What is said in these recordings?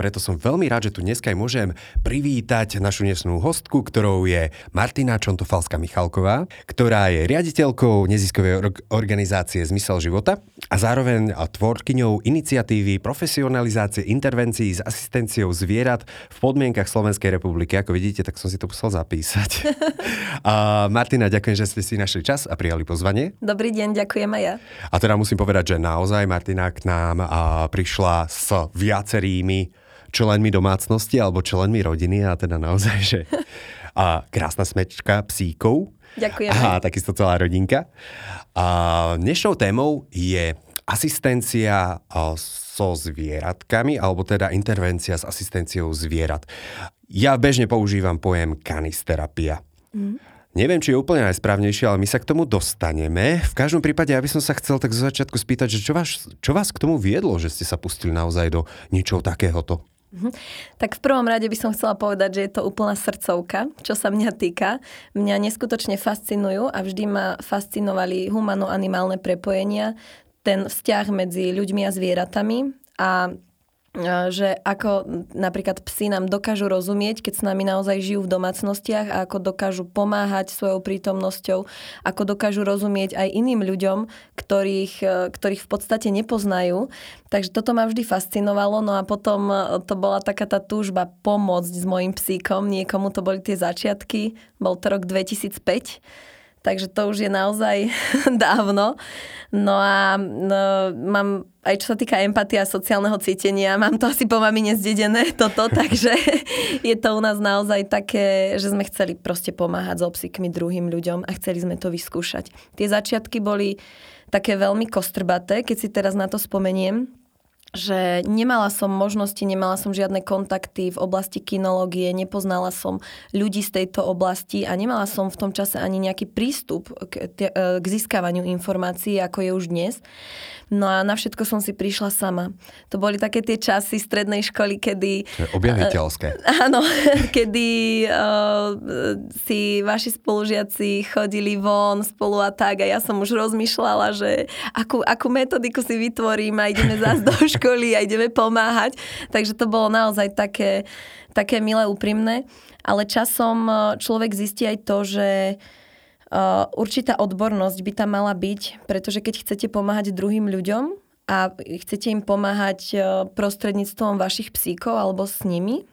Preto som veľmi rád, že tu dneska aj môžem privítať našu dnesnú hostku, ktorou je Martina Čontofalská Michalková, ktorá je riaditeľkou neziskovej organizácie Zmysel života a zároveň tvorkyňou iniciatívy profesionalizácie intervencií s asistenciou zvierat v podmienkach Slovenskej republiky. Ako vidíte, tak som si to musel zapísať. a Martina, ďakujem, že ste si našli čas a prijali pozvanie. Dobrý deň, ďakujem aj ja. A teda musím povedať, že naozaj Martina k nám prišla s viacerými členmi domácnosti alebo členmi rodiny a teda naozaj, že a krásna smečka psíkov. Ďakujem. A takisto celá rodinka. A dnešnou témou je asistencia so zvieratkami, alebo teda intervencia s asistenciou zvierat. Ja bežne používam pojem kanisterapia. Mm. Neviem, či je úplne najsprávnejšie, ale my sa k tomu dostaneme. V každom prípade, ja by som sa chcel tak zo začiatku spýtať, že čo vás, čo vás k tomu viedlo, že ste sa pustili naozaj do niečoho takéhoto? Mhm. Tak v prvom rade by som chcela povedať, že je to úplná srdcovka, čo sa mňa týka. Mňa neskutočne fascinujú a vždy ma fascinovali humano-animálne prepojenia, ten vzťah medzi ľuďmi a zvieratami a že ako napríklad psi nám dokážu rozumieť, keď s nami naozaj žijú v domácnostiach a ako dokážu pomáhať svojou prítomnosťou, ako dokážu rozumieť aj iným ľuďom, ktorých, e, ktorých v podstate nepoznajú. Takže toto ma vždy fascinovalo. No a potom e, to bola taká tá túžba pomôcť s mojim psíkom. Niekomu to boli tie začiatky. Bol to rok 2005 takže to už je naozaj dávno. No a no, mám, aj čo sa týka empatie a sociálneho cítenia, mám to asi po mamine zdedené toto, takže je to u nás naozaj také, že sme chceli proste pomáhať so psíkmi druhým ľuďom a chceli sme to vyskúšať. Tie začiatky boli také veľmi kostrbaté, keď si teraz na to spomeniem, že nemala som možnosti, nemala som žiadne kontakty v oblasti kinológie, nepoznala som ľudí z tejto oblasti a nemala som v tom čase ani nejaký prístup k, k získavaniu informácií, ako je už dnes. No a na všetko som si prišla sama. To boli také tie časy strednej školy, kedy... Objaviteľské. Uh, áno, kedy uh, si vaši spolužiaci chodili von spolu a tak a ja som už rozmýšľala, že akú, akú metodiku si vytvorím a ideme zás do školy a ideme pomáhať. Takže to bolo naozaj také, také milé, úprimné. Ale časom človek zistí aj to, že určitá odbornosť by tam mala byť, pretože keď chcete pomáhať druhým ľuďom a chcete im pomáhať uh, prostredníctvom vašich psíkov alebo s nimi,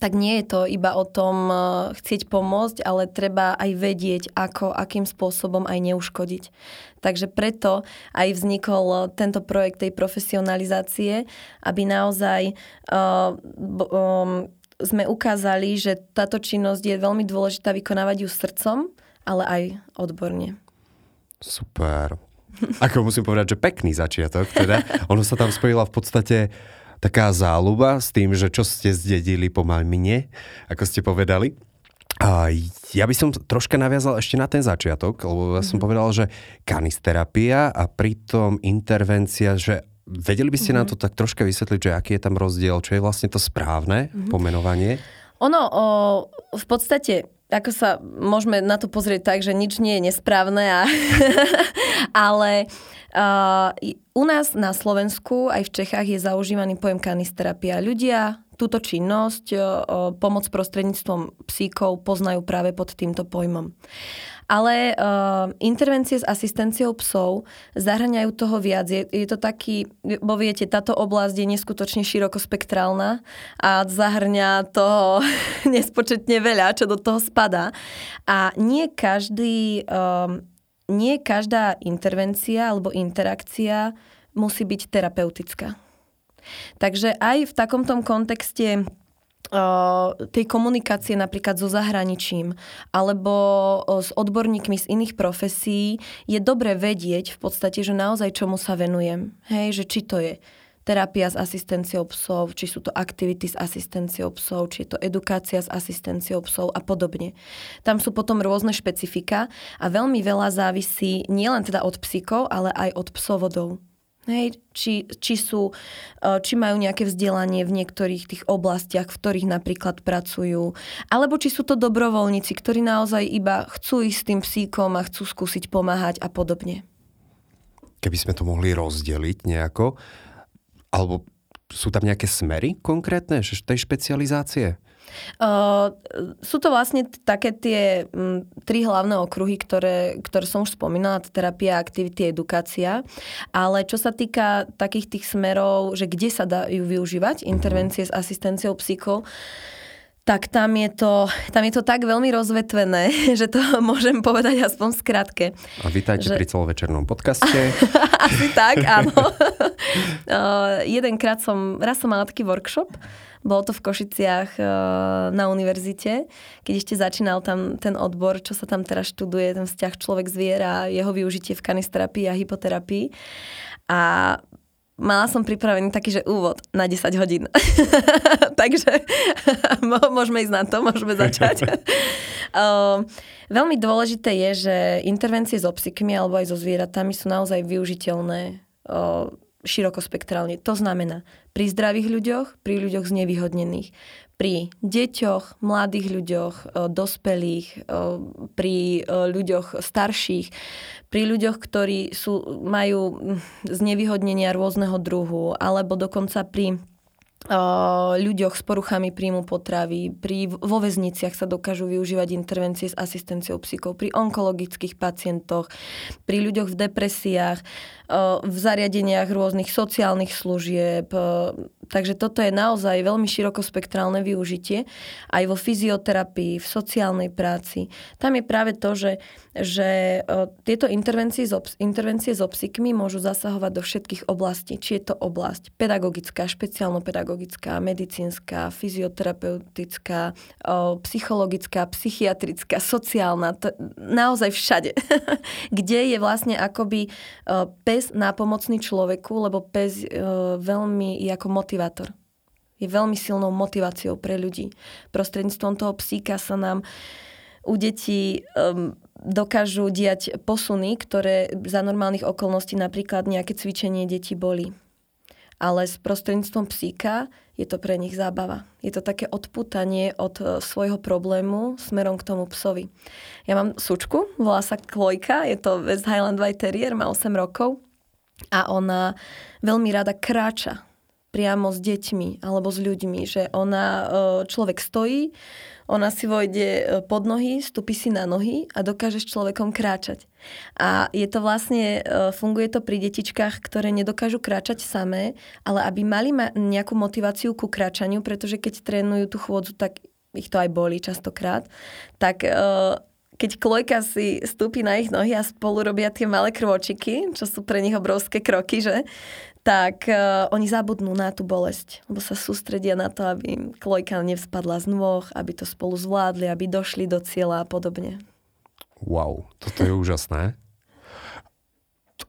tak nie je to iba o tom uh, chcieť pomôcť, ale treba aj vedieť, ako, akým spôsobom aj neuškodiť. Takže preto aj vznikol tento projekt tej profesionalizácie, aby naozaj uh, um, sme ukázali, že táto činnosť je veľmi dôležitá vykonávať ju srdcom, ale aj odborne. Super. Ako musím povedať, že pekný začiatok. Teda. Ono sa tam spojila v podstate taká záľuba s tým, že čo ste zdedili po mamine, ako ste povedali. A ja by som troška naviazal ešte na ten začiatok, lebo ja som mm-hmm. povedal, že kanisterapia a pritom intervencia, že vedeli by ste mm-hmm. nám to tak troška vysvetliť, že aký je tam rozdiel, čo je vlastne to správne mm-hmm. pomenovanie? Ono o, v podstate ako sa môžeme na to pozrieť tak, že nič nie je nesprávne, a ale uh, u nás na Slovensku aj v Čechách je zaužívaný pojem kanisterapia. Ľudia túto činnosť, uh, pomoc prostredníctvom psíkov poznajú práve pod týmto pojmom. Ale uh, intervencie s asistenciou psov zahrňajú toho viac. Je, je to taký, bo viete, táto oblasť je neskutočne širokospektrálna a zahrňa toho nespočetne veľa, čo do toho spadá. A nie každý, um, nie každá intervencia alebo interakcia musí byť terapeutická. Takže aj v takomto kontexte tej komunikácie napríklad so zahraničím alebo s odborníkmi z iných profesí je dobre vedieť v podstate, že naozaj čomu sa venujem. Hej, že či to je terapia s asistenciou psov, či sú to aktivity s asistenciou psov, či je to edukácia s asistenciou psov a podobne. Tam sú potom rôzne špecifika a veľmi veľa závisí nielen teda od psíkov, ale aj od psovodov. Hej, či, či, sú, e, či majú nejaké vzdelanie v niektorých tých oblastiach, v ktorých napríklad pracujú, alebo či sú to dobrovoľníci, ktorí naozaj iba chcú ísť s tým psíkom a chcú skúsiť pomáhať a podobne. Keby sme to mohli rozdeliť nejako, alebo sú tam nejaké smery konkrétne tej špecializácie? Uh, sú to vlastne také tie m, tri hlavné okruhy, ktoré, ktoré som už spomínala, terapia, aktivity, edukácia. Ale čo sa týka takých tých smerov, že kde sa dajú využívať intervencie s asistenciou psychov, tak tam je, to, tam je to tak veľmi rozvetvené, že to môžem povedať aspoň v skratke. A vítajte že... pri celovečernom podcaste. Asi tak, áno. uh, jedenkrát som, raz som mala taký workshop, bolo to v Košiciach eh, na univerzite, keď ešte začínal tam ten odbor, čo sa tam teraz študuje, ten vzťah človek-zviera, jeho využitie v kanisterapii a hypoterapii. A mala som pripravený taký, že úvod na 10 hodín. Takže môžeme ísť na to, môžeme začať. uh, veľmi dôležité je, že intervencie so psíkmi alebo aj so zvieratami sú naozaj využiteľné uh, širokospektrálne. To znamená pri zdravých ľuďoch, pri ľuďoch znevýhodnených, pri deťoch, mladých ľuďoch, e, dospelých, e, pri e, ľuďoch starších, pri ľuďoch, ktorí sú, majú znevýhodnenia rôzneho druhu, alebo dokonca pri ľuďoch s poruchami príjmu potravy, pri, vo väzniciach sa dokážu využívať intervencie s asistenciou psychov, pri onkologických pacientoch, pri ľuďoch v depresiách, v zariadeniach rôznych sociálnych služieb, Takže toto je naozaj veľmi širokospektrálne využitie aj vo fyzioterapii, v sociálnej práci. Tam je práve to, že, že e, tieto intervencie so, intervencie so psíkmi môžu zasahovať do všetkých oblastí. Či je to oblasť pedagogická, špeciálno-pedagogická, medicínska, fyzioterapeutická, e, psychologická, psychiatrická, sociálna, to, naozaj všade. Kde je vlastne akoby e, pes nápomocný človeku, lebo pes veľmi je ako motivátor. Je veľmi silnou motiváciou pre ľudí. Prostredníctvom toho psíka sa nám u detí um, dokážu diať posuny, ktoré za normálnych okolností napríklad nejaké cvičenie detí boli. Ale s prostredníctvom psíka je to pre nich zábava. Je to také odputanie od uh, svojho problému smerom k tomu psovi. Ja mám sučku, volá sa Klojka, je to West Highland White Terrier, má 8 rokov a ona veľmi rada kráča priamo s deťmi alebo s ľuďmi, že ona, e, človek stojí, ona si vojde e, pod nohy, stupí si na nohy a dokáže s človekom kráčať. A je to vlastne, e, funguje to pri detičkách, ktoré nedokážu kráčať samé, ale aby mali nejakú motiváciu ku kráčaniu, pretože keď trénujú tú chôdzu, tak ich to aj boli častokrát, tak keď klojka si stúpi na ich nohy a spolu robia tie malé krôčiky, čo sú pre nich obrovské kroky, že? tak uh, oni zabudnú na tú bolesť, lebo sa sústredia na to, aby im klojka nevspadla z nôh, aby to spolu zvládli, aby došli do cieľa a podobne. Wow, toto je úžasné.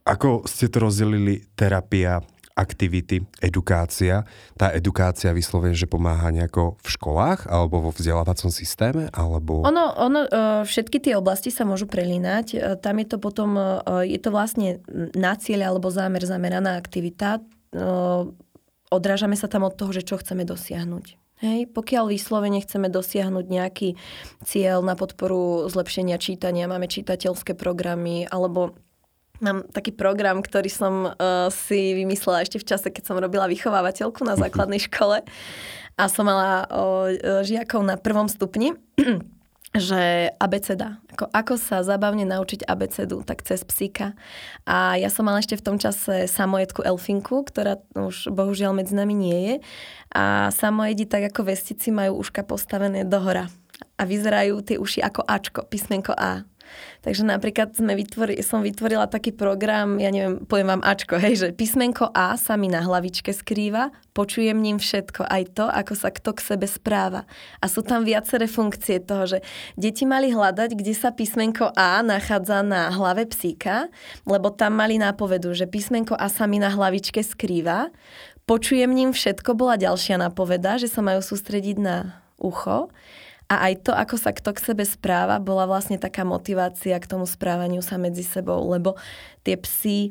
Ako ste to rozdelili terapia aktivity, edukácia. Tá edukácia vyslovene, že pomáha nejako v školách alebo vo vzdelávacom systéme? Alebo... Ono, ono, e, všetky tie oblasti sa môžu prelínať. E, tam je to potom, e, je to vlastne na cieľ alebo zámer zameraná aktivita. Odrážame sa tam od toho, že čo chceme dosiahnuť. Hej, pokiaľ vyslovene chceme dosiahnuť nejaký cieľ na podporu zlepšenia čítania, máme čitateľské programy alebo Mám taký program, ktorý som uh, si vymyslela ešte v čase, keď som robila vychovávateľku na základnej škole a som mala uh, žiakov na prvom stupni že abeceda, ako, ako sa zabavne naučiť abecedu, tak cez psíka. A ja som mala ešte v tom čase samojedku Elfinku, ktorá už bohužiaľ medzi nami nie je. A samojedi tak ako vestici majú uška postavené dohora. A vyzerajú tie uši ako Ačko, písmenko A. Takže napríklad sme vytvori, som vytvorila taký program, ja neviem, poviem vám Ačko, hej, že písmenko A sa mi na hlavičke skrýva, počujem ním všetko, aj to, ako sa kto k sebe správa. A sú tam viaceré funkcie toho, že deti mali hľadať, kde sa písmenko A nachádza na hlave psíka, lebo tam mali nápovedu, že písmenko A sa mi na hlavičke skrýva, počujem ním všetko, bola ďalšia nápoveda, že sa majú sústrediť na ucho a aj to, ako sa kto k sebe správa, bola vlastne taká motivácia k tomu správaniu sa medzi sebou, lebo tie psy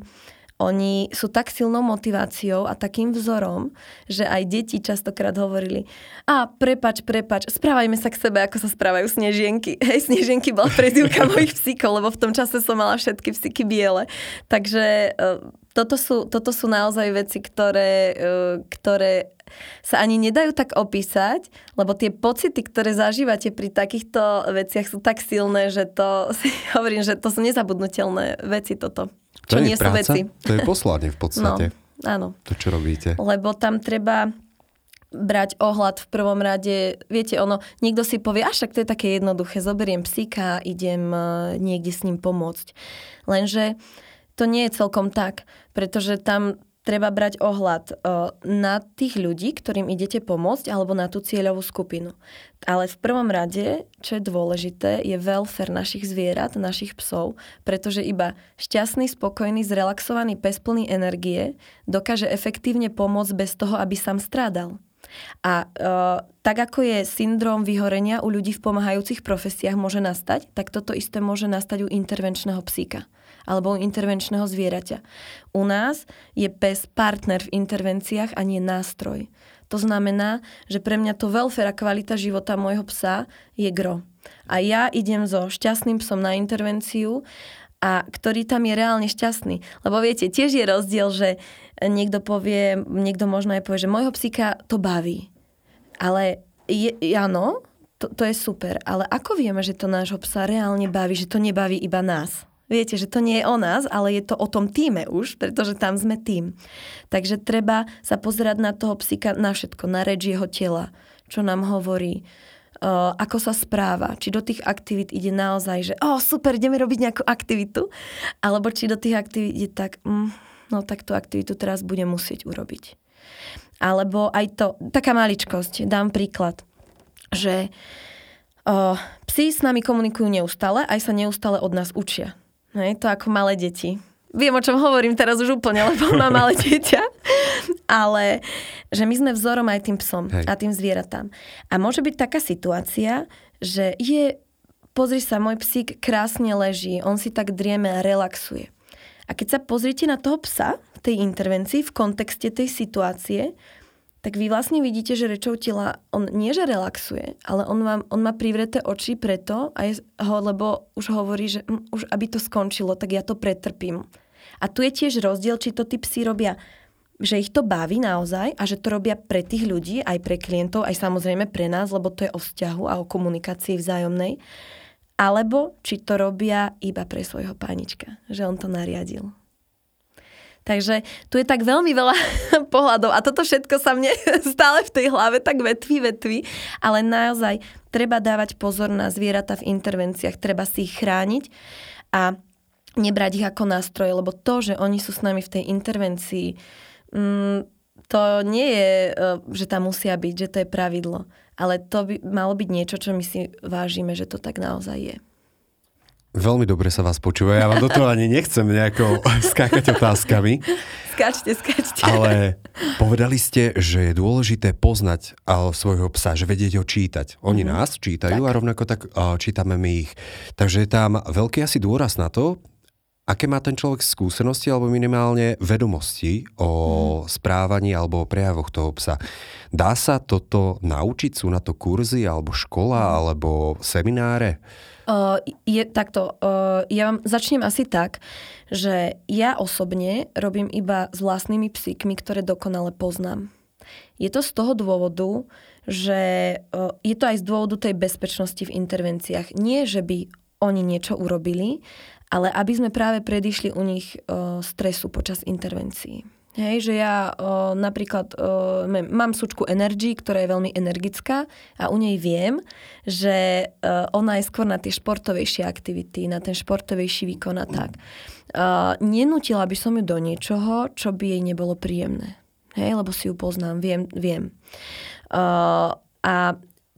oni sú tak silnou motiváciou a takým vzorom, že aj deti častokrát hovorili a prepač, prepač, správajme sa k sebe, ako sa správajú snežienky. Hej, snežienky bola prezivka mojich psíkov, lebo v tom čase som mala všetky psíky biele. Takže e, toto sú, toto sú naozaj veci, ktoré, e, ktoré sa ani nedajú tak opísať, lebo tie pocity, ktoré zažívate pri takýchto veciach sú tak silné, že to si hovorím, že to sú nezabudnutelné veci toto. To čo nie práca, sú veci. To je poslanie v podstate. No, áno. To, čo robíte. Lebo tam treba brať ohľad v prvom rade. Viete, ono, niekto si povie, až tak to je také jednoduché, zoberiem psíka idem e, niekde s ním pomôcť. Lenže to nie je celkom tak, pretože tam treba brať ohľad na tých ľudí, ktorým idete pomôcť, alebo na tú cieľovú skupinu. Ale v prvom rade, čo je dôležité, je welfare našich zvierat, našich psov, pretože iba šťastný, spokojný, zrelaxovaný pes plný energie dokáže efektívne pomôcť bez toho, aby sám strádal. A uh, tak ako je syndrom vyhorenia u ľudí v pomáhajúcich profesiách môže nastať, tak toto isté môže nastať u intervenčného psíka alebo u intervenčného zvieraťa. U nás je pes partner v intervenciách a nie nástroj. To znamená, že pre mňa to welfare a kvalita života môjho psa je gro. A ja idem so šťastným psom na intervenciu a ktorý tam je reálne šťastný. Lebo viete, tiež je rozdiel, že niekto povie, niekto možno aj povie, že môjho psíka to baví. Ale je, áno, to, to je super, ale ako vieme, že to nášho psa reálne baví, že to nebaví iba nás? Viete, že to nie je o nás, ale je to o tom týme už, pretože tam sme tým. Takže treba sa pozerať na toho psíka, na všetko, na reč jeho tela, čo nám hovorí, uh, ako sa správa, či do tých aktivít ide naozaj, že oh, super, ideme robiť nejakú aktivitu, alebo či do tých aktivít ide tak, mm, no tak tú aktivitu teraz budem musieť urobiť. Alebo aj to, taká maličkosť, dám príklad, že uh, psi s nami komunikujú neustále, aj sa neustále od nás učia. Hej, to ako malé deti. Viem, o čom hovorím teraz už úplne, lebo mám malé dieťa. Ale že my sme vzorom aj tým psom Hej. a tým zvieratám. A môže byť taká situácia, že je, pozri sa, môj psík krásne leží, on si tak drieme a relaxuje. A keď sa pozrite na toho psa v tej intervencii, v kontexte tej situácie, tak vy vlastne vidíte, že rečou tela, on nie že relaxuje, ale on, vám, on má privreté oči preto, aj ho, lebo už hovorí, že hm, už aby to skončilo, tak ja to pretrpím. A tu je tiež rozdiel, či to tí psi robia že ich to baví naozaj a že to robia pre tých ľudí, aj pre klientov, aj samozrejme pre nás, lebo to je o vzťahu a o komunikácii vzájomnej. Alebo či to robia iba pre svojho pánička, že on to nariadil. Takže tu je tak veľmi veľa pohľadov a toto všetko sa mne stále v tej hlave tak vetví, vetví, ale naozaj treba dávať pozor na zvieratá v intervenciách, treba si ich chrániť a nebrať ich ako nástroje, lebo to, že oni sú s nami v tej intervencii, mm, to nie je, e, že tam musia byť, že to je pravidlo. Ale to by malo byť niečo, čo my si vážime, že to tak naozaj je. Veľmi dobre sa vás počúva. Ja vám do toho ani nechcem nejako skákať otázkami. Skáčte, skáčte. Ale povedali ste, že je dôležité poznať svojho psa, že vedieť ho čítať. Oni mm. nás čítajú tak. a rovnako tak čítame my ich. Takže je tam veľký asi dôraz na to, aké má ten človek skúsenosti alebo minimálne vedomosti o mm. správaní alebo o prejavoch toho psa. Dá sa toto naučiť? Sú na to kurzy alebo škola mm. alebo semináre? Je takto, uh, ja vám začnem asi tak, že ja osobne robím iba s vlastnými psíkmi, ktoré dokonale poznám. Je to z toho dôvodu, že uh, je to aj z dôvodu tej bezpečnosti v intervenciách. Nie, že by oni niečo urobili, ale aby sme práve predišli u nich stresu počas intervencií. Hej, že ja o, napríklad o, mám súčku Energy, ktorá je veľmi energická a u nej viem, že o, ona je skôr na tie športovejšie aktivity, na ten športovejší výkon a tak. O, nenutila by som ju do niečoho, čo by jej nebolo príjemné. Hej, lebo si ju poznám, viem, viem. O, a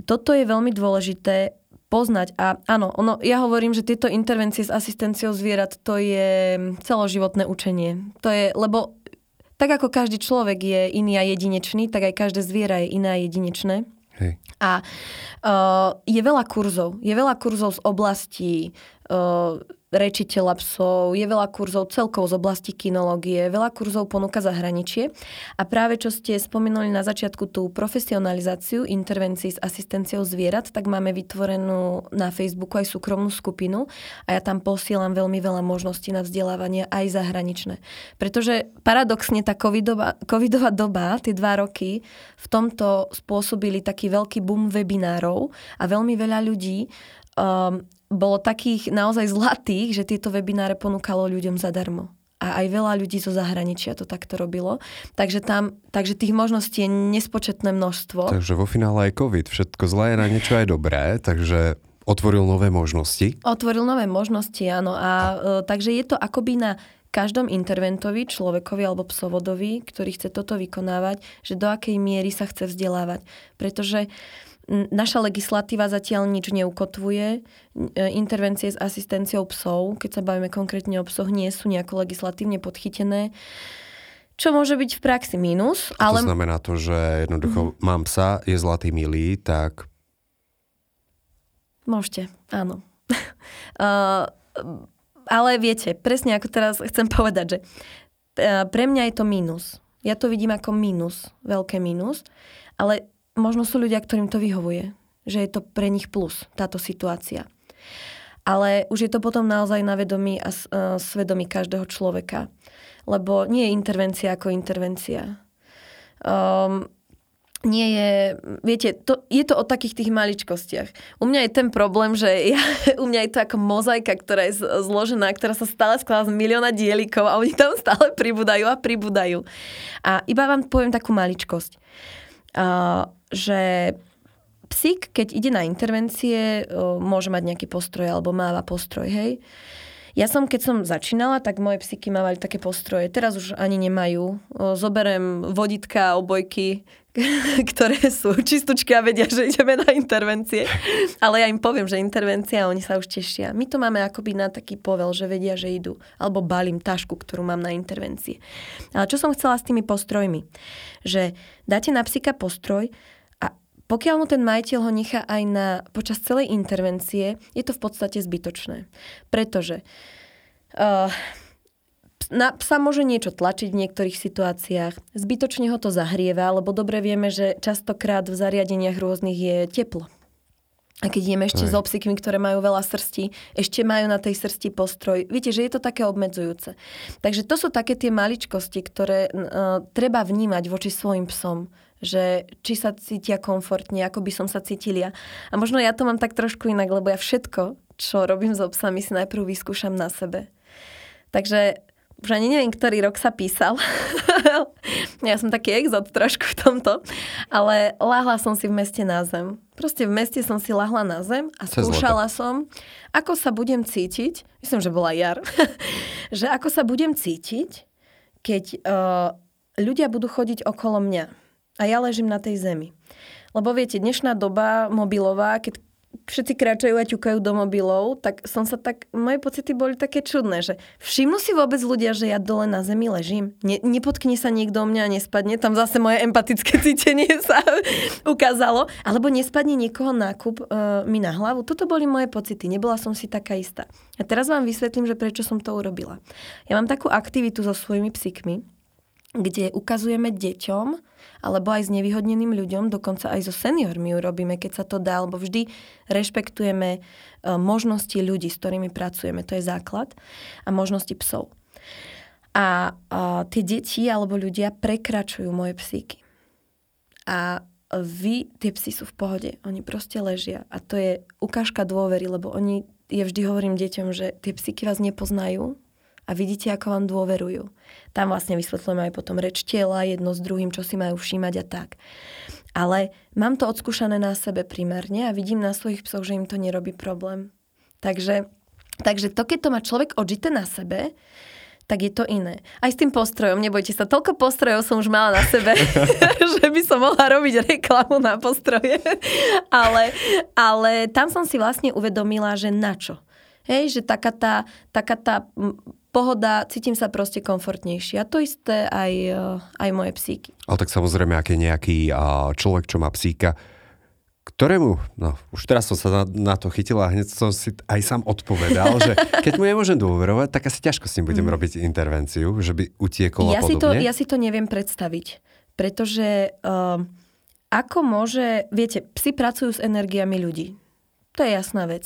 toto je veľmi dôležité poznať. A áno, ono, ja hovorím, že tieto intervencie s asistenciou zvierat, to je celoživotné učenie. To je, lebo tak ako každý človek je iný a jedinečný, tak aj každé zviera je iné a jedinečné. Hej. A uh, je veľa kurzov. Je veľa kurzov z oblasti uh, rečiteľa psov, je veľa kurzov celkov z oblasti kinológie, veľa kurzov ponúka zahraničie. A práve čo ste spomenuli na začiatku tú profesionalizáciu intervencií s asistenciou zvierat, tak máme vytvorenú na Facebooku aj súkromnú skupinu a ja tam posielam veľmi veľa možností na vzdelávanie aj zahraničné. Pretože paradoxne tá covidová, covidová doba, tie dva roky, v tomto spôsobili taký veľký boom webinárov a veľmi veľa ľudí um, bolo takých naozaj zlatých, že tieto webináre ponúkalo ľuďom zadarmo. A aj veľa ľudí zo zahraničia to takto robilo. Takže, tam, takže tých možností je nespočetné množstvo. Takže vo finále aj COVID. Všetko zlé je na niečo aj dobré, takže otvoril nové možnosti. Otvoril nové možnosti, áno. A, a... E, takže je to akoby na každom interventovi, človekovi alebo psovodovi, ktorý chce toto vykonávať, že do akej miery sa chce vzdelávať. Pretože uh, Naša legislatíva zatiaľ nič neukotvuje. E, intervencie s asistenciou psov, keď sa bavíme konkrétne o psoch, nie sú nejako legislatívne podchytené. Čo môže byť v praxi mínus. Ale... To znamená to, že jednoducho mm-hmm. mám psa, je zlatý milý, tak... Môžete, áno. uh, ale viete, presne ako teraz chcem povedať, že e, pre mňa je to mínus. Ja to vidím ako mínus, veľké mínus, ale možno sú ľudia, ktorým to vyhovuje, že je to pre nich plus, táto situácia. Ale už je to potom naozaj na vedomí a svedomí každého človeka. Lebo nie je intervencia ako intervencia. Um, nie je, viete, to, je to o takých tých maličkostiach. U mňa je ten problém, že ja, u mňa je to ako mozaika, ktorá je zložená, ktorá sa stále skladá z milióna dielikov a oni tam stále pribúdajú a pribúdajú. A iba vám poviem takú maličkosť. Uh, že psík, keď ide na intervencie, môže mať nejaký postroj alebo máva postroj, hej. Ja som, keď som začínala, tak moje psíky mávali také postroje. Teraz už ani nemajú. Zoberem voditka, obojky, ktoré sú čistúčky a vedia, že ideme na intervencie. Ale ja im poviem, že intervencia a oni sa už tešia. My to máme akoby na taký povel, že vedia, že idú. Alebo balím tašku, ktorú mám na intervencie. Ale čo som chcela s tými postrojmi? Že dáte na psíka postroj, pokiaľ mu ten majiteľ ho nechá aj na, počas celej intervencie, je to v podstate zbytočné. Pretože uh, na psa môže niečo tlačiť v niektorých situáciách, zbytočne ho to zahrieva, lebo dobre vieme, že častokrát v zariadeniach rôznych je teplo. A keď ideme ešte s obsíkmi, ktoré majú veľa srsti, ešte majú na tej srsti postroj. Viete, že je to také obmedzujúce. Takže to sú také tie maličkosti, ktoré uh, treba vnímať voči svojim psom že či sa cítia komfortne, ako by som sa cítila. A možno ja to mám tak trošku inak, lebo ja všetko, čo robím so psami, si najprv vyskúšam na sebe. Takže už ani neviem, ktorý rok sa písal. ja som taký exot trošku v tomto. Ale lahla som si v meste na zem. Proste v meste som si lahla na zem a skúšala som, ako sa budem cítiť, myslím, že bola jar, že ako sa budem cítiť, keď uh, ľudia budú chodiť okolo mňa a ja ležím na tej zemi. Lebo viete, dnešná doba mobilová, keď všetci kráčajú a ťukajú do mobilov, tak som sa tak, moje pocity boli také čudné, že všimnú si vôbec ľudia, že ja dole na zemi ležím. Ne, nepotkne sa niekto o mňa a nespadne, tam zase moje empatické cítenie sa ukázalo, alebo nespadne niekoho nákup uh, mi na hlavu. Toto boli moje pocity, nebola som si taká istá. A teraz vám vysvetlím, že prečo som to urobila. Ja mám takú aktivitu so svojimi psíkmi, kde ukazujeme deťom, alebo aj s nevyhodneným ľuďom, dokonca aj so seniormi urobíme, keď sa to dá, alebo vždy rešpektujeme e, možnosti ľudí, s ktorými pracujeme, to je základ, a možnosti psov. A, a tie deti alebo ľudia prekračujú moje psíky. A vy, tie psy sú v pohode, oni proste ležia. A to je ukážka dôvery, lebo oni, ja vždy hovorím deťom, že tie psyky vás nepoznajú, a vidíte, ako vám dôverujú. Tam vlastne vysvetľujem aj potom reč tela, jedno s druhým, čo si majú všímať a tak. Ale mám to odskúšané na sebe primárne a vidím na svojich psoch, že im to nerobí problém. Takže, takže to, keď to má človek odžité na sebe, tak je to iné. Aj s tým postrojom, nebojte sa, toľko postrojov som už mala na sebe, že by som mohla robiť reklamu na postroje. ale, ale tam som si vlastne uvedomila, že na čo. Hej, že taká tá, taká tá pohoda, cítim sa proste komfortnejšie. A to isté aj, eh, aj moje psíky. Ale tak samozrejme, aký nejaký človek, čo má psíka, ktorému, no už teraz som sa na, na to chytil a hneď som si aj sám odpovedal, že keď mu nemôžem dôverovať, tak asi ťažko s ním budem mm. robiť intervenciu, že by utiekol ja a si to, Ja si to neviem predstaviť, pretože uh, ako môže, viete, psi pracujú s energiami ľudí. To je jasná vec.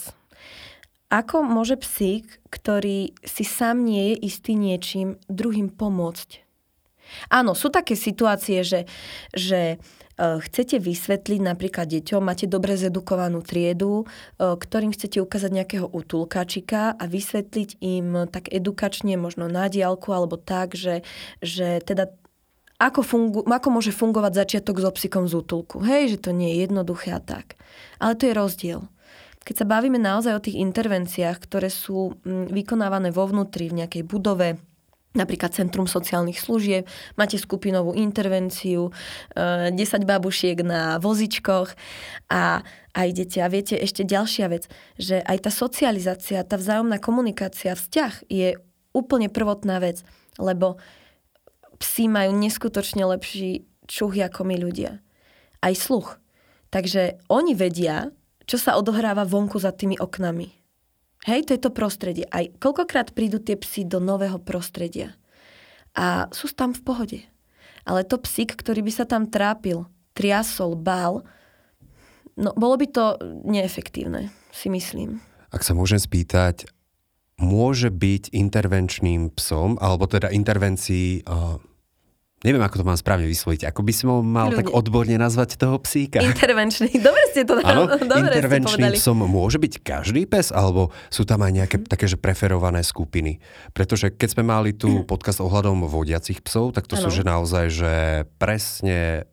Ako môže psík, ktorý si sám nie je istý niečím, druhým pomôcť? Áno, sú také situácie, že, že E, chcete vysvetliť napríklad deťom, máte dobre zedukovanú triedu, e, ktorým chcete ukázať nejakého utulkačika a vysvetliť im tak edukačne, možno na diálku alebo tak, že, že teda ako, fungu, ako môže fungovať začiatok s obsikom z útulku. Hej, že to nie je jednoduché a tak. Ale to je rozdiel. Keď sa bavíme naozaj o tých intervenciách, ktoré sú vykonávané vo vnútri v nejakej budove, napríklad Centrum sociálnych služieb, máte skupinovú intervenciu, 10 eh, babušiek na vozičkoch a, a idete. A viete, ešte ďalšia vec, že aj tá socializácia, tá vzájomná komunikácia, vzťah je úplne prvotná vec, lebo psi majú neskutočne lepší čuch ako my ľudia. Aj sluch. Takže oni vedia, čo sa odohráva vonku za tými oknami. Hej, to je to prostredie. Aj koľkokrát prídu tie psy do nového prostredia. A sú tam v pohode. Ale to psík, ktorý by sa tam trápil, triasol, bál, no bolo by to neefektívne, si myslím. Ak sa môžem spýtať, môže byť intervenčným psom, alebo teda intervencií uh, Neviem, ako to mám správne vysloviť. Ako by som mal Ľudne. tak odborne nazvať toho psíka? Intervenčný. Dobre ste to Áno, intervenčný psom môže byť každý pes, alebo sú tam aj nejaké také, že preferované skupiny? Pretože keď sme mali tu podcast ohľadom vodiacich psov, tak to ano. sú že naozaj, že presne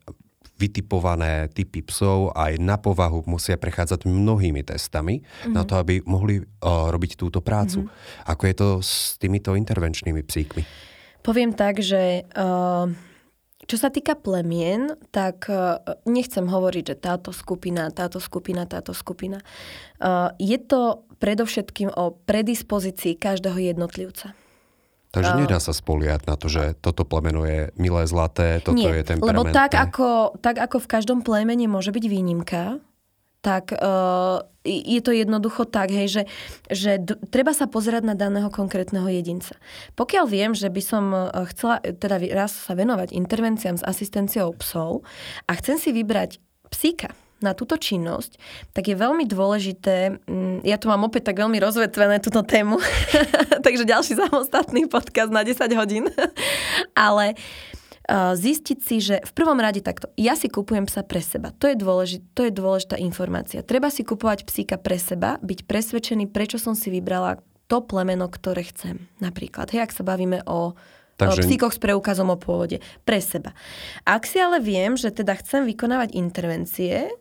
vytipované typy psov aj na povahu musia prechádzať mnohými testami mm-hmm. na to, aby mohli uh, robiť túto prácu. Mm-hmm. Ako je to s týmito intervenčnými psíkmi? Poviem tak, že uh, čo sa týka plemien, tak uh, nechcem hovoriť, že táto skupina, táto skupina, táto skupina. Uh, je to predovšetkým o predispozícii každého jednotlivca. Takže nedá sa spoliať na to, že toto plemeno je milé, zlaté, toto Nie, je temperamentné. lebo tak ako, tak ako v každom plemene môže byť výnimka, tak uh, je to jednoducho tak, hej, že, že d- treba sa pozerať na daného konkrétneho jedinca. Pokiaľ viem, že by som uh, chcela teda raz sa venovať intervenciám s asistenciou psov a chcem si vybrať psíka, na túto činnosť, tak je veľmi dôležité, mm, ja tu mám opäť tak veľmi rozvetvené túto tému, takže ďalší samostatný podcast na 10 hodín, ale zistiť si, že v prvom rade takto, ja si kupujem psa pre seba. To je, dôležit, to je dôležitá informácia. Treba si kupovať psíka pre seba, byť presvedčený, prečo som si vybrala to plemeno, ktoré chcem. Napríklad, hej, ak sa bavíme o Takže... psíkoch s preukazom o pôvode. Pre seba. Ak si ale viem, že teda chcem vykonávať intervencie,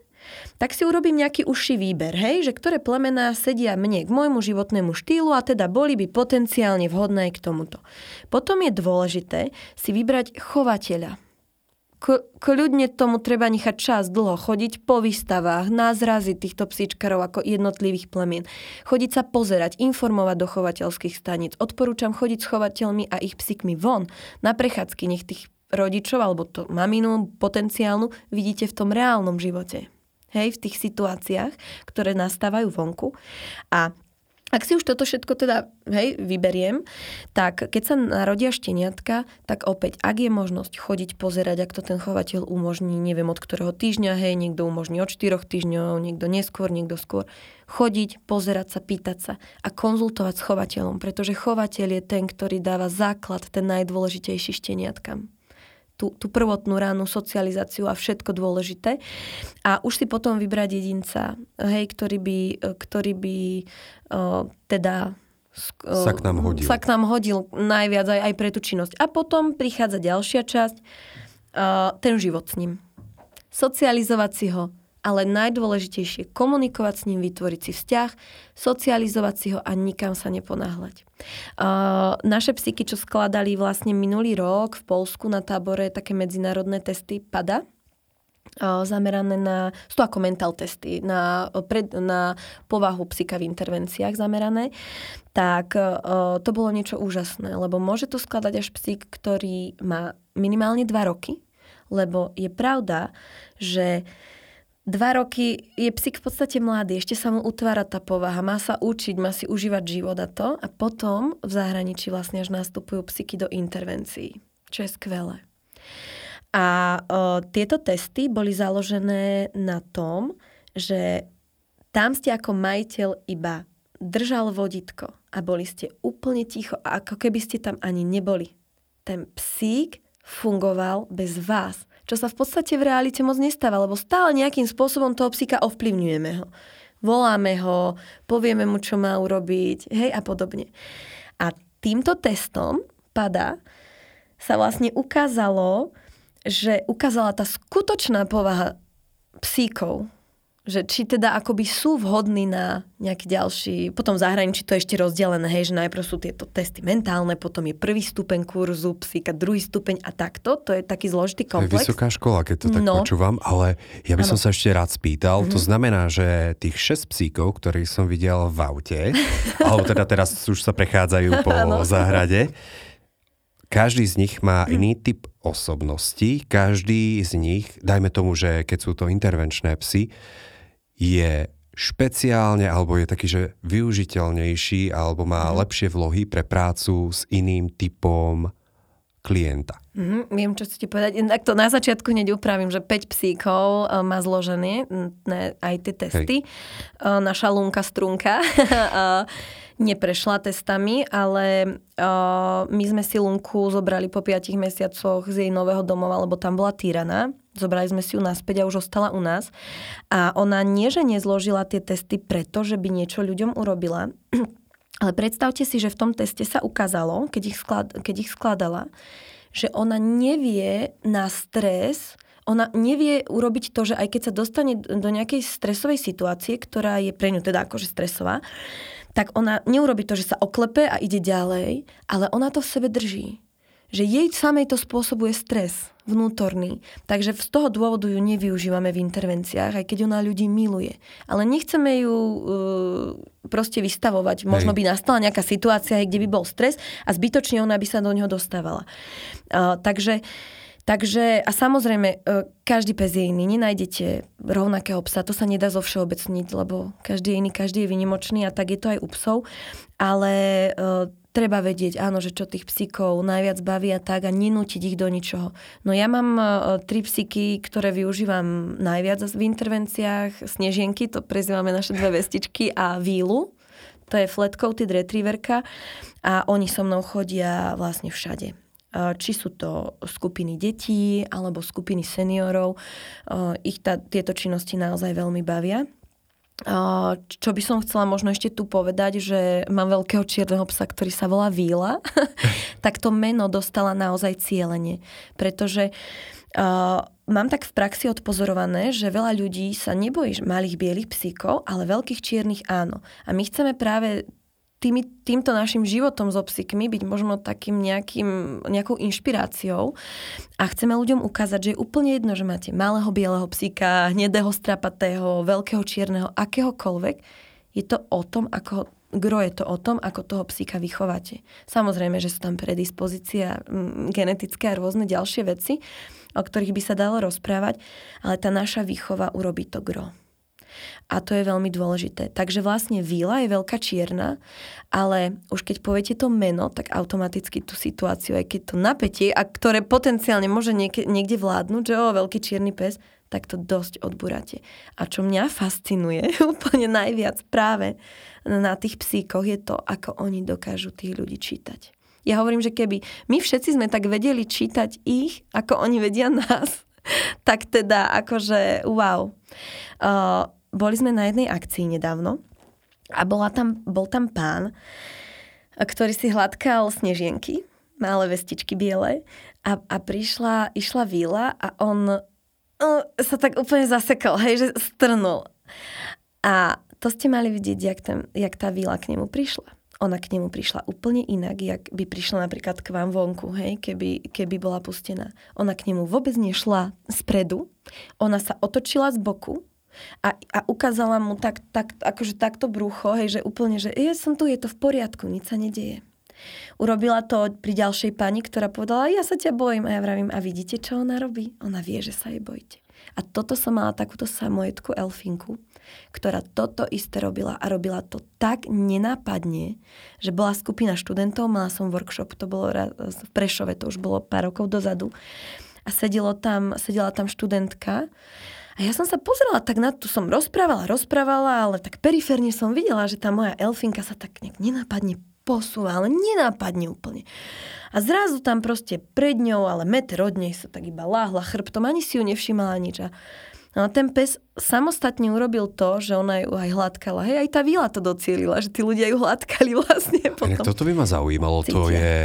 tak si urobím nejaký užší výber, hej, že ktoré plemená sedia mne k môjmu životnému štýlu a teda boli by potenciálne vhodné k tomuto. Potom je dôležité si vybrať chovateľa. K- kľudne tomu treba nechať čas dlho, chodiť po výstavách, na zrazy týchto psíčkarov ako jednotlivých plemien. Chodiť sa pozerať, informovať do chovateľských staníc. Odporúčam chodiť s chovateľmi a ich psíkmi von na prechádzky, nech tých rodičov alebo to maminu potenciálnu vidíte v tom reálnom živote hej, v tých situáciách, ktoré nastávajú vonku. A ak si už toto všetko teda hej, vyberiem, tak keď sa narodia šteniatka, tak opäť, ak je možnosť chodiť pozerať, ak to ten chovateľ umožní, neviem od ktorého týždňa, hej, niekto umožní od 4 týždňov, niekto neskôr, niekto skôr, chodiť, pozerať sa, pýtať sa a konzultovať s chovateľom, pretože chovateľ je ten, ktorý dáva základ, ten najdôležitejší šteniatkam tú, tú prvotnú ránu socializáciu a všetko dôležité. A už si potom vybrať jedinca, hej, ktorý by, ktorý by uh, teda sa k nám hodil. Sa k nám hodil najviac aj, aj pre tú činnosť. A potom prichádza ďalšia časť, uh, ten život s ním. Socializovať si ho, ale najdôležitejšie komunikovať s ním, vytvoriť si vzťah, socializovať si ho a nikam sa neponáhľať. Naše psyky, čo skladali vlastne minulý rok v Polsku na tábore také medzinárodné testy PADA, zamerané na, sú ako mental testy, na, pred, na povahu psyka v intervenciách zamerané, tak uh, to bolo niečo úžasné, lebo môže to skladať až psík, ktorý má minimálne 2 roky, lebo je pravda, že Dva roky je psík v podstate mladý, ešte sa mu utvára tá povaha, má sa učiť, má si užívať život a to a potom v zahraničí vlastne až nastupujú psíky do intervencií, čo je skvelé. A o, tieto testy boli založené na tom, že tam ste ako majiteľ iba držal vodítko a boli ste úplne ticho ako keby ste tam ani neboli. Ten psík fungoval bez vás čo sa v podstate v realite moc nestáva, lebo stále nejakým spôsobom toho psíka ovplyvňujeme ho. Voláme ho, povieme mu, čo má urobiť, hej, a podobne. A týmto testom pada sa vlastne ukázalo, že ukázala tá skutočná povaha psíkov, že či teda akoby sú vhodní na nejaký ďalší, potom v zahraničí to je ešte rozdelené, hej, že najprv sú tieto testy mentálne, potom je prvý stupeň kurzu psíka, druhý stupeň a takto, to je taký zložitý komplex. Vysoká škola, keď to tak no. počúvam, ale ja by ano. som sa ešte rád spýtal, mm-hmm. to znamená, že tých 6 psíkov, ktorých som videl v aute, alebo teda teraz už sa prechádzajú po záhrade, každý z nich má hm. iný typ osobnosti, každý z nich, dajme tomu, že keď sú to intervenčné psy, je špeciálne alebo je taký, že využiteľnejší alebo má mm. lepšie vlohy pre prácu s iným typom klienta. Mm, viem, čo chcete povedať. Tak to na začiatku hneď upravím, že 5 psíkov uh, má zložené ne, aj tie testy. Uh, naša lunka strunka uh, neprešla testami, ale my sme si lunku zobrali po 5 mesiacoch z jej nového domova, lebo tam bola týraná Zobrali sme si ju naspäť a už ostala u nás. A ona nie, že nezložila tie testy preto, že by niečo ľuďom urobila, ale predstavte si, že v tom teste sa ukázalo, keď ich, sklad, keď ich skladala, že ona nevie na stres, ona nevie urobiť to, že aj keď sa dostane do nejakej stresovej situácie, ktorá je pre ňu teda akože stresová, tak ona neurobi to, že sa oklepe a ide ďalej, ale ona to v sebe drží že jej samej to spôsobuje stres vnútorný. Takže z toho dôvodu ju nevyužívame v intervenciách, aj keď ona ľudí miluje. Ale nechceme ju uh, proste vystavovať. Možno by nastala nejaká situácia, kde by bol stres a zbytočne ona by sa do neho dostávala. Uh, takže Takže a samozrejme, uh, každý pes je iný. Nenájdete rovnakého psa, to sa nedá zo všeobecniť, lebo každý je iný, každý je vynimočný a tak je to aj u psov. Ale uh, treba vedieť, áno, že čo tých psíkov najviac baví a tak a nenútiť ich do ničoho. No ja mám uh, tri psíky, ktoré využívam najviac v intervenciách. Snežienky, to prezývame naše dve vestičky a vílu, to je flat-coated retrieverka a oni so mnou chodia vlastne všade či sú to skupiny detí alebo skupiny seniorov. Ich tá, tieto činnosti naozaj veľmi bavia. Čo by som chcela možno ešte tu povedať, že mám veľkého čierneho psa, ktorý sa volá Víla, tak to meno dostala naozaj cieľenie, pretože uh, mám tak v praxi odpozorované, že veľa ľudí sa nebojí malých bielých psíkov, ale veľkých čiernych áno. A my chceme práve tými, týmto našim životom so psíkmi byť možno takým nejakým, nejakou inšpiráciou a chceme ľuďom ukázať, že je úplne jedno, že máte malého bieleho psíka, hnedého strapatého, veľkého čierneho, akéhokoľvek. Je to o tom, ako gro je to o tom, ako toho psíka vychováte. Samozrejme, že sú tam predispozícia genetické a rôzne ďalšie veci, o ktorých by sa dalo rozprávať, ale tá naša výchova urobí to gro a to je veľmi dôležité. Takže vlastne víla je veľká čierna, ale už keď poviete to meno, tak automaticky tú situáciu, aj keď to napätie, a ktoré potenciálne môže niek- niekde vládnuť, že o, veľký čierny pes, tak to dosť odburáte. A čo mňa fascinuje úplne najviac práve na tých psíkoch je to, ako oni dokážu tých ľudí čítať. Ja hovorím, že keby my všetci sme tak vedeli čítať ich, ako oni vedia nás, tak teda akože wow. Uh, boli sme na jednej akcii nedávno a bola tam, bol tam pán, ktorý si hladkal snežienky, malé vestičky biele a, a prišla, išla víla a on uh, sa tak úplne zasekol, hej, že strnul. A to ste mali vidieť, jak, ten, jak tá víla k nemu prišla. Ona k nemu prišla úplne inak, jak by prišla napríklad k vám vonku, hej, keby, keby bola pustená. Ona k nemu vôbec nešla spredu, ona sa otočila z boku, a, a ukázala mu tak, tak, akože takto brucho, hej, že úplne, že ja som tu, je to v poriadku, nič sa nedieje. Urobila to pri ďalšej pani, ktorá povedala, ja sa ťa bojím. A ja vravím, a vidíte, čo ona robí? Ona vie, že sa jej bojíte. A toto som mala takúto samojetku Elfinku, ktorá toto isté robila a robila to tak nenápadne, že bola skupina študentov, mala som workshop, to bolo v Prešove, to už bolo pár rokov dozadu a sedelo tam, sedela tam študentka a ja som sa pozrela tak na to, som rozprávala, rozprávala, ale tak periférne som videla, že tá moja elfinka sa tak nejak nenápadne posúva, ale nenápadne úplne. A zrazu tam proste pred ňou, ale meter od nej sa tak iba láhla chrbtom, ani si ju nevšimala nič. A No a ten pes samostatne urobil to, že ona ju aj hladkala. Hej, aj tá vila to docielila, že tí ľudia ju hladkali vlastne potom. toto by ma zaujímalo, Cítia. to je...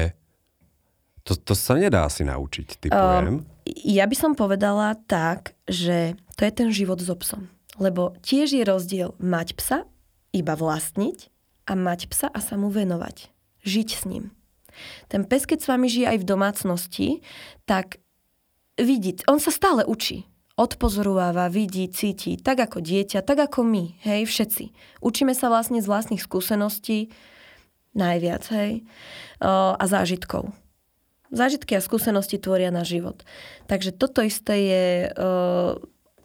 To, to sa nedá asi naučiť, typujem. Um, ja by som povedala tak, že to je ten život so psom. Lebo tiež je rozdiel mať psa, iba vlastniť a mať psa a sa mu venovať. Žiť s ním. Ten pes, keď s vami žije aj v domácnosti, tak vidí, on sa stále učí. Odpozorováva, vidí, cíti, tak ako dieťa, tak ako my, hej, všetci. Učíme sa vlastne z vlastných skúseností najviac, hej, a zážitkov. Zážitky a skúsenosti tvoria na život. Takže toto isté je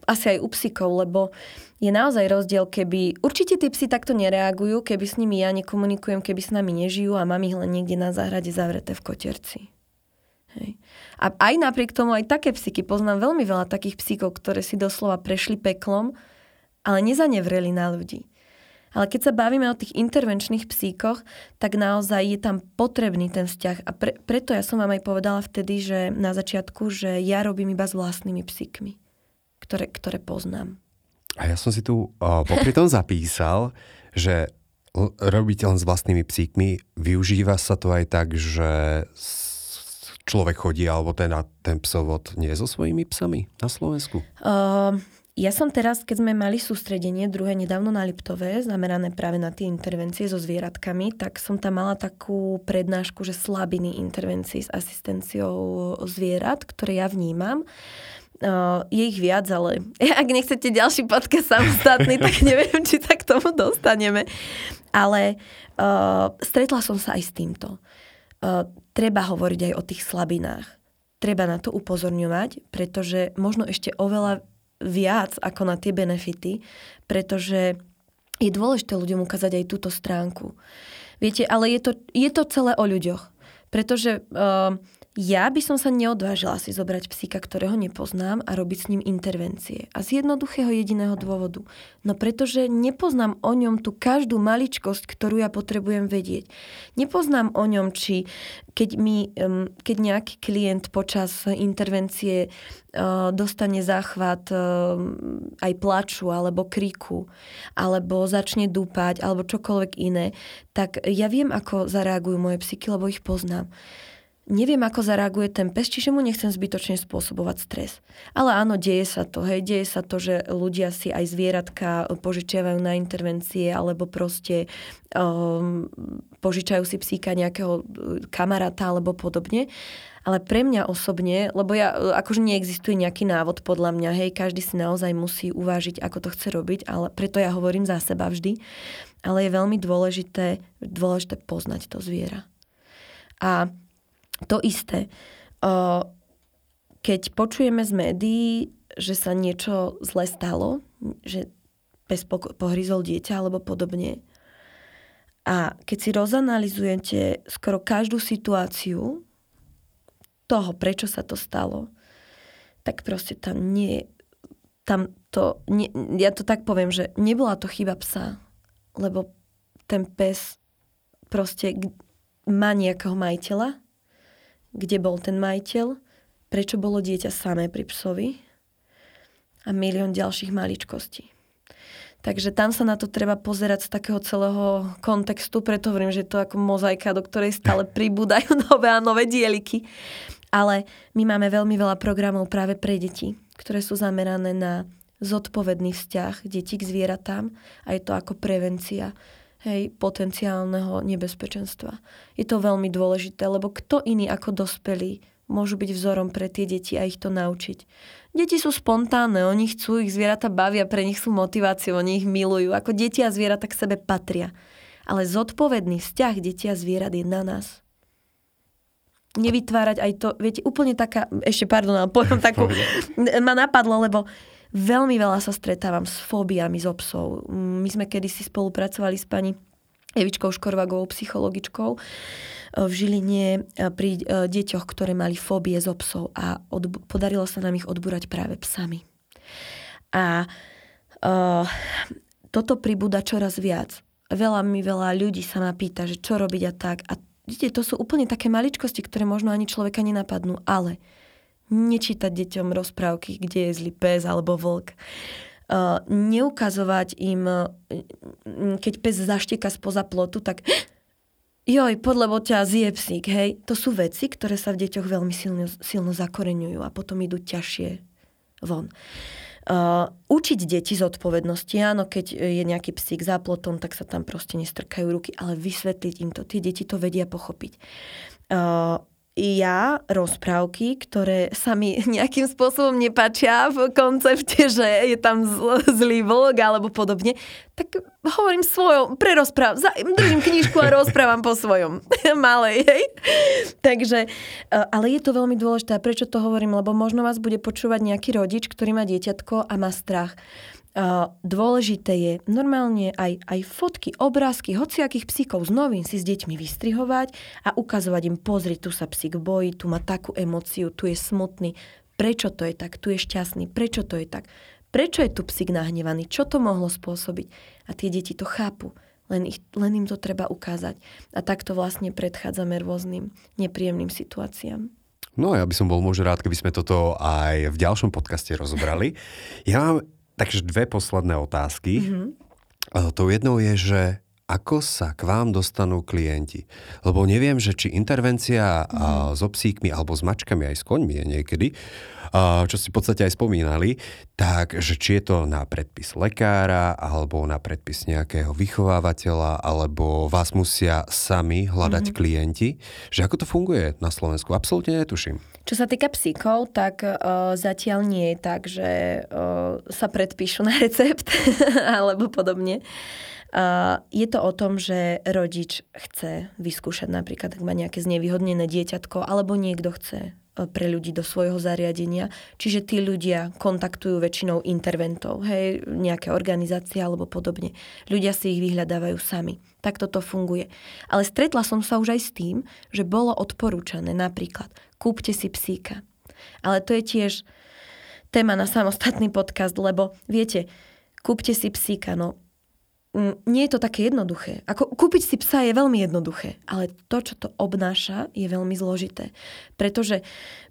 asi aj u psíkov, lebo je naozaj rozdiel, keby... Určite tí psi takto nereagujú, keby s nimi ja nekomunikujem, keby s nami nežijú a mám ich len niekde na záhrade zavreté v koterci. Hej. A aj napriek tomu aj také psíky, poznám veľmi veľa takých psíkov, ktoré si doslova prešli peklom, ale nezanevreli na ľudí. Ale keď sa bavíme o tých intervenčných psíkoch, tak naozaj je tam potrebný ten vzťah. A pre, preto ja som vám aj povedala vtedy, že na začiatku, že ja robím iba s vlastnými psíkmi, ktoré, ktoré poznám. A ja som si tu uh, popri tom zapísal, že robíte len s vlastnými psíkmi, využíva sa to aj tak, že človek chodí, alebo ten, ten psovod nie so svojimi psami na Slovensku? Uh, ja som teraz, keď sme mali sústredenie druhé nedávno na Liptové, zamerané práve na tie intervencie so zvieratkami, tak som tam mala takú prednášku, že slabiny intervencií s asistenciou zvierat, ktoré ja vnímam. Uh, je ich viac, ale ak nechcete ďalší podcast samostatný, tak neviem, či sa k tomu dostaneme. Ale uh, stretla som sa aj s týmto. Uh, treba hovoriť aj o tých slabinách. Treba na to upozorňovať, pretože možno ešte oveľa viac ako na tie benefity, pretože je dôležité ľuďom ukázať aj túto stránku. Viete, ale je to, je to celé o ľuďoch. Pretože uh, ja by som sa neodvážila si zobrať psíka, ktorého nepoznám a robiť s ním intervencie. A z jednoduchého jediného dôvodu. No pretože nepoznám o ňom tú každú maličkosť, ktorú ja potrebujem vedieť. Nepoznám o ňom, či keď, mi, keď nejaký klient počas intervencie dostane záchvat aj plaču alebo kriku, alebo začne dúpať, alebo čokoľvek iné, tak ja viem, ako zareagujú moje psyky, lebo ich poznám neviem, ako zareaguje ten pes, čiže mu nechcem zbytočne spôsobovať stres. Ale áno, deje sa to, hej, deje sa to, že ľudia si aj zvieratka požičiavajú na intervencie, alebo proste um, požičajú si psíka nejakého uh, kamaráta alebo podobne. Ale pre mňa osobne, lebo ja, akože neexistuje nejaký návod podľa mňa, hej, každý si naozaj musí uvážiť, ako to chce robiť, ale preto ja hovorím za seba vždy. Ale je veľmi dôležité, dôležité poznať to zviera. A to isté. Keď počujeme z médií, že sa niečo zle stalo, že pes pohryzol dieťa alebo podobne, a keď si rozanalizujete skoro každú situáciu toho, prečo sa to stalo, tak proste tam nie, tam to, nie, ja to tak poviem, že nebola to chyba psa, lebo ten pes proste má nejakého majiteľa kde bol ten majiteľ, prečo bolo dieťa samé pri psovi a milión ďalších maličkostí. Takže tam sa na to treba pozerať z takého celého kontextu, preto hovorím, že je to ako mozaika, do ktorej stále pribúdajú nové a nové dieliky. Ale my máme veľmi veľa programov práve pre deti, ktoré sú zamerané na zodpovedný vzťah detí k zvieratám a je to ako prevencia hej, potenciálneho nebezpečenstva. Je to veľmi dôležité, lebo kto iný ako dospelí môžu byť vzorom pre tie deti a ich to naučiť. Deti sú spontánne, oni chcú, ich zvieratá bavia, pre nich sú motiváciou, oni ich milujú. Ako deti a zvieratá k sebe patria. Ale zodpovedný vzťah deti a zvierat je na nás. Nevytvárať aj to, viete, úplne taká, ešte pardon, ale poviem takú, ma napadlo, lebo veľmi veľa sa stretávam s fóbiami z psov. My sme kedysi spolupracovali s pani Evičkou Škorvagovou, psychologičkou v Žiline pri e, deťoch, ktoré mali fóbie z psov a od, podarilo sa nám ich odbúrať práve psami. A uh, toto pribúda čoraz viac. Veľa mi veľa ľudí sa ma pýta, že čo robiť a tak. A vidíte, to sú úplne také maličkosti, ktoré možno ani človeka nenapadnú, ale nečítať deťom rozprávky, kde je zlý pes alebo vlk. Uh, neukazovať im, uh, keď pes zaštieka spoza plotu, tak joj, podľa ťa zje psík, hej. To sú veci, ktoré sa v deťoch veľmi silno, silno zakoreňujú a potom idú ťažšie von. Uh, učiť deti z odpovednosti, áno, keď je nejaký psík za plotom, tak sa tam proste nestrkajú ruky, ale vysvetliť im to. Tie deti to vedia pochopiť. Uh, ja rozprávky, ktoré sa mi nejakým spôsobom nepačia v koncepte, že je tam zl- zlý vlk alebo podobne, tak hovorím svojom, prerozprávam, držím knižku a rozprávam po svojom malej, hej. Takže, e, ale je to veľmi dôležité. Prečo to hovorím? Lebo možno vás bude počúvať nejaký rodič, ktorý má dieťatko a má strach dôležité je normálne aj, aj fotky, obrázky, hociakých psíkov z novín si s deťmi vystrihovať a ukazovať im, pozri, tu sa psík bojí, tu má takú emociu, tu je smutný, prečo to je tak, tu je šťastný, prečo to je tak, prečo je tu psík nahnevaný, čo to mohlo spôsobiť. A tie deti to chápu, len, ich, len im to treba ukázať. A takto vlastne predchádzame rôznym nepríjemným situáciám. No ja by som bol možno rád, keby sme toto aj v ďalšom podcaste rozobrali. Ja mám Takže dve posledné otázky. Mm-hmm. Tou jednou je, že ako sa k vám dostanú klienti? Lebo neviem, že či intervencia mm. so psíkmi alebo s mačkami aj s koňmi je niekedy, čo si v podstate aj spomínali, tak že či je to na predpis lekára alebo na predpis nejakého vychovávateľa alebo vás musia sami hľadať mm. klienti, že ako to funguje na Slovensku? Absolútne netuším. Čo sa týka psíkov, tak uh, zatiaľ nie je tak, že uh, sa predpíšu na recept alebo podobne. Uh, je to o tom, že rodič chce vyskúšať napríklad, ak má nejaké znevýhodnené dieťatko, alebo niekto chce pre ľudí do svojho zariadenia. Čiže tí ľudia kontaktujú väčšinou interventov, hej, nejaké organizácie alebo podobne. Ľudia si ich vyhľadávajú sami. Tak toto funguje. Ale stretla som sa už aj s tým, že bolo odporúčané napríklad kúpte si psíka. Ale to je tiež téma na samostatný podcast, lebo viete, kúpte si psíka, no nie je to také jednoduché. Ako kúpiť si psa je veľmi jednoduché, ale to, čo to obnáša, je veľmi zložité. Pretože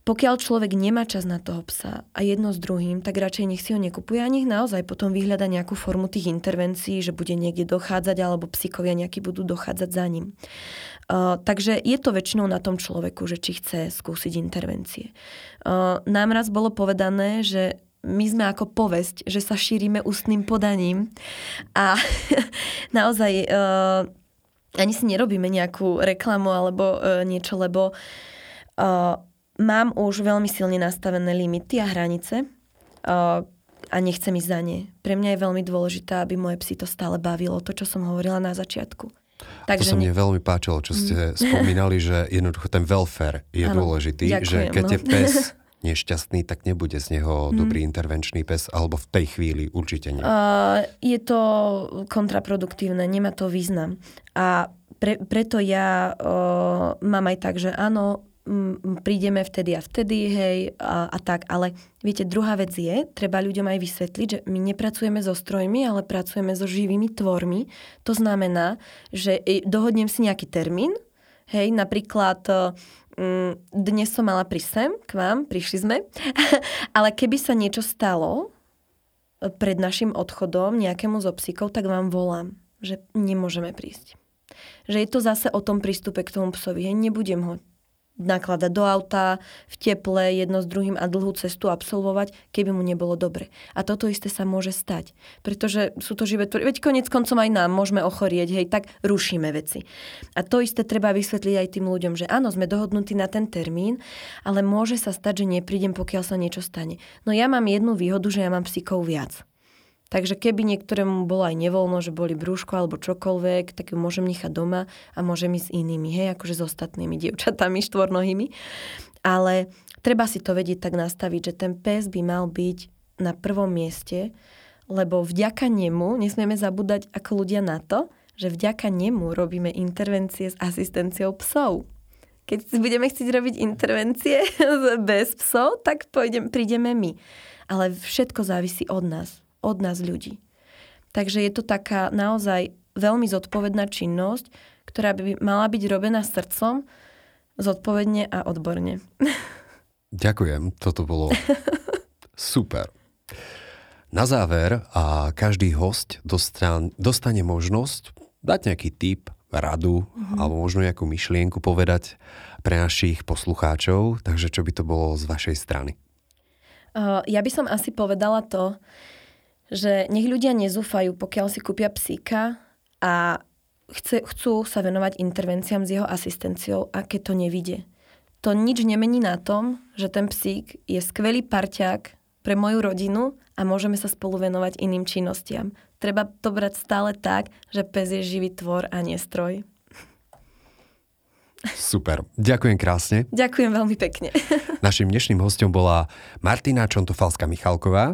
pokiaľ človek nemá čas na toho psa a jedno s druhým, tak radšej nech si ho nekupuje a nech naozaj potom vyhľada nejakú formu tých intervencií, že bude niekde dochádzať alebo psíkovia nejakí budú dochádzať za ním. Uh, takže je to väčšinou na tom človeku, že či chce skúsiť intervencie. Uh, nám raz bolo povedané, že my sme ako povesť, že sa šírime ústnym podaním a naozaj uh, ani si nerobíme nejakú reklamu alebo uh, niečo, lebo uh, mám už veľmi silne nastavené limity a hranice uh, a nechcem ísť za ne. Pre mňa je veľmi dôležité, aby moje psy to stále bavilo, to, čo som hovorila na začiatku. Takže to sa mne ne... veľmi páčilo, čo ste mm. spomínali, že jednoducho ten welfare je ano, dôležitý, ďakujem, že keď no. je pes nešťastný, tak nebude z neho hmm. dobrý intervenčný pes, alebo v tej chvíli určite nie. Uh, je to kontraproduktívne, nemá to význam. A pre, preto ja uh, mám aj tak, že áno, prídeme vtedy a vtedy, hej, a, a tak. Ale viete, druhá vec je, treba ľuďom aj vysvetliť, že my nepracujeme so strojmi, ale pracujeme so živými tvormi. To znamená, že dohodnem si nejaký termín, hej, napríklad dnes som mala prísť sem k vám, prišli sme, ale keby sa niečo stalo e, pred našim odchodom nejakému zo psíkov, tak vám volám, že nemôžeme prísť. Že je to zase o tom prístupe k tomu psovi. Nebudem ho nakladať do auta v teple jedno s druhým a dlhú cestu absolvovať, keby mu nebolo dobre. A toto isté sa môže stať, pretože sú to živé tvory. Veď konec koncom aj nám môžeme ochorieť, hej, tak rušíme veci. A to isté treba vysvetliť aj tým ľuďom, že áno, sme dohodnutí na ten termín, ale môže sa stať, že neprídem, pokiaľ sa niečo stane. No ja mám jednu výhodu, že ja mám psíkov viac. Takže keby niektorému bolo aj nevoľno, že boli brúško alebo čokoľvek, tak ju môžem nechať doma a môžem ísť s inými, hej, akože s ostatnými dievčatami štvornohými. Ale treba si to vedieť tak nastaviť, že ten pes by mal byť na prvom mieste, lebo vďaka nemu, nesmieme zabúdať ako ľudia na to, že vďaka nemu robíme intervencie s asistenciou psov. Keď budeme chcieť robiť intervencie bez psov, tak pôjdem, prídeme my. Ale všetko závisí od nás od nás ľudí. Takže je to taká naozaj veľmi zodpovedná činnosť, ktorá by mala byť robená srdcom, zodpovedne a odborne. Ďakujem, toto bolo super. Na záver a každý host dostane, dostane možnosť dať nejaký tip, radu mm-hmm. alebo možno nejakú myšlienku povedať pre našich poslucháčov, takže čo by to bolo z vašej strany? Uh, ja by som asi povedala to, že nech ľudia nezúfajú, pokiaľ si kúpia psíka a chce, chcú sa venovať intervenciám s jeho asistenciou a keď to nevidie. To nič nemení na tom, že ten psík je skvelý parťák pre moju rodinu a môžeme sa spolu venovať iným činnostiam. Treba to brať stále tak, že pes je živý tvor a nestroj. Super. Ďakujem krásne. Ďakujem veľmi pekne. Našim dnešným hostom bola Martina Čontofalská Michalková,